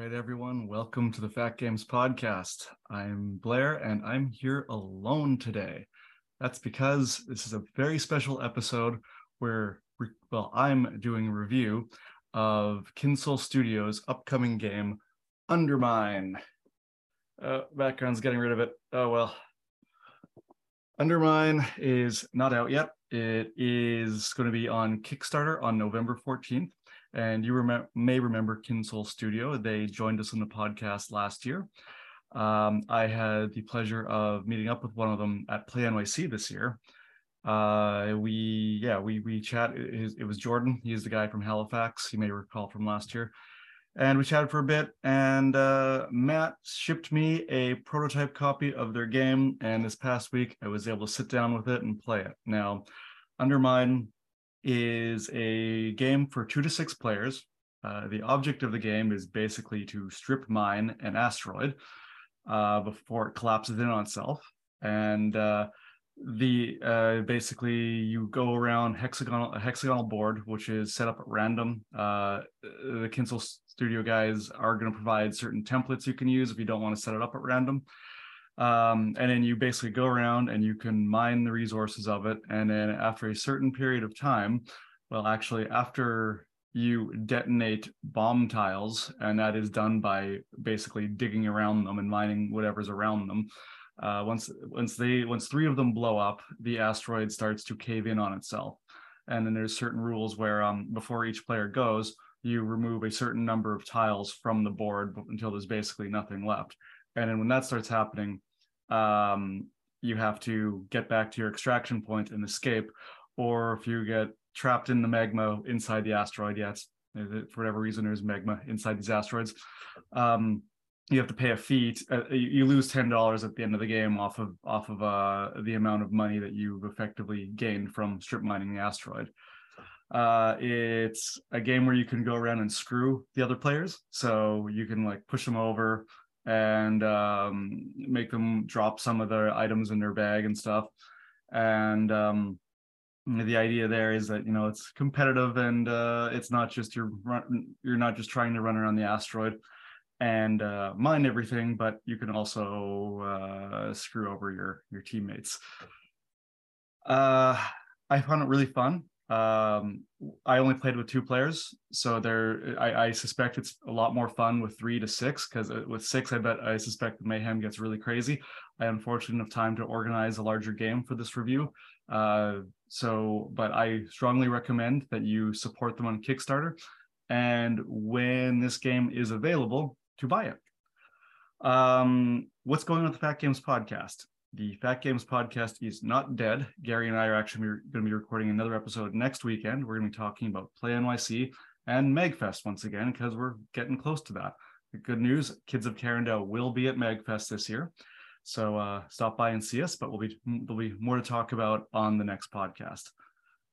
Welcome to the Fat Games Podcast. I'm Blair and I'm here alone today. That's because this is a very special episode where, well, I'm doing a review of Kinsole Studios' upcoming game, Undermine. Uh, background's getting rid of it. Oh, well. Undermine is not out yet. It is going to be on Kickstarter on November 14th. And you rem- may remember Kinsole Studio. They joined us on the podcast last year. Um, I had the pleasure of meeting up with one of them at Play NYC this year. Uh, we, yeah, we we chat. It, it was Jordan. He's the guy from Halifax. You may recall from last year. And we chatted for a bit. And uh, Matt shipped me a prototype copy of their game. And this past week, I was able to sit down with it and play it. Now, Undermine is a game for two to six players. Uh, the object of the game is basically to strip mine an asteroid uh, before it collapses in on itself. And uh, the uh, basically you go around hexagonal a hexagonal board, which is set up at random. Uh, the Kinsole Studio guys are going to provide certain templates you can use if you don't want to set it up at random. Um, and then you basically go around and you can mine the resources of it. And then after a certain period of time, well, actually, after you detonate bomb tiles, and that is done by basically digging around them and mining whatever's around them. Uh, once once they once three of them blow up, the asteroid starts to cave in on itself. And then there's certain rules where um, before each player goes, you remove a certain number of tiles from the board until there's basically nothing left. And then when that starts happening, um, you have to get back to your extraction point and escape. Or if you get trapped in the magma inside the asteroid, yeah, for whatever reason, there's magma inside these asteroids. Um, you have to pay a fee. To, uh, you lose ten dollars at the end of the game off of off of uh, the amount of money that you've effectively gained from strip mining the asteroid. Uh, it's a game where you can go around and screw the other players. So you can like push them over, and um, make them drop some of their items in their bag and stuff. And um, the idea there is that you know it's competitive and uh, it's not just you're run, you're not just trying to run around the asteroid and uh, mine everything, but you can also uh, screw over your your teammates. Uh, I found it really fun. Um, I only played with two players, so there. I, I, suspect it's a lot more fun with three to six because uh, with six, I bet I suspect the mayhem gets really crazy. I unfortunately have time to organize a larger game for this review. Uh, so, but I strongly recommend that you support them on Kickstarter, and when this game is available, to buy it. Um, what's going on with the Fat Games podcast? The Fat Games podcast is not dead. Gary and I are actually going to be recording another episode next weekend. We're going to be talking about Play NYC and MAGFest once again because we're getting close to that. The good news: Kids of Carindale will be at MAGFest this year, so uh, stop by and see us. But we'll be there'll be more to talk about on the next podcast.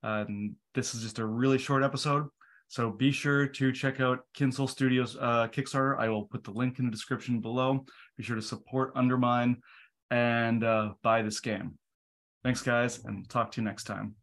Um, this is just a really short episode, so be sure to check out Kinsole Studios uh, Kickstarter. I will put the link in the description below. Be sure to support Undermine and uh, buy this game. Thanks, guys, and talk to you next time.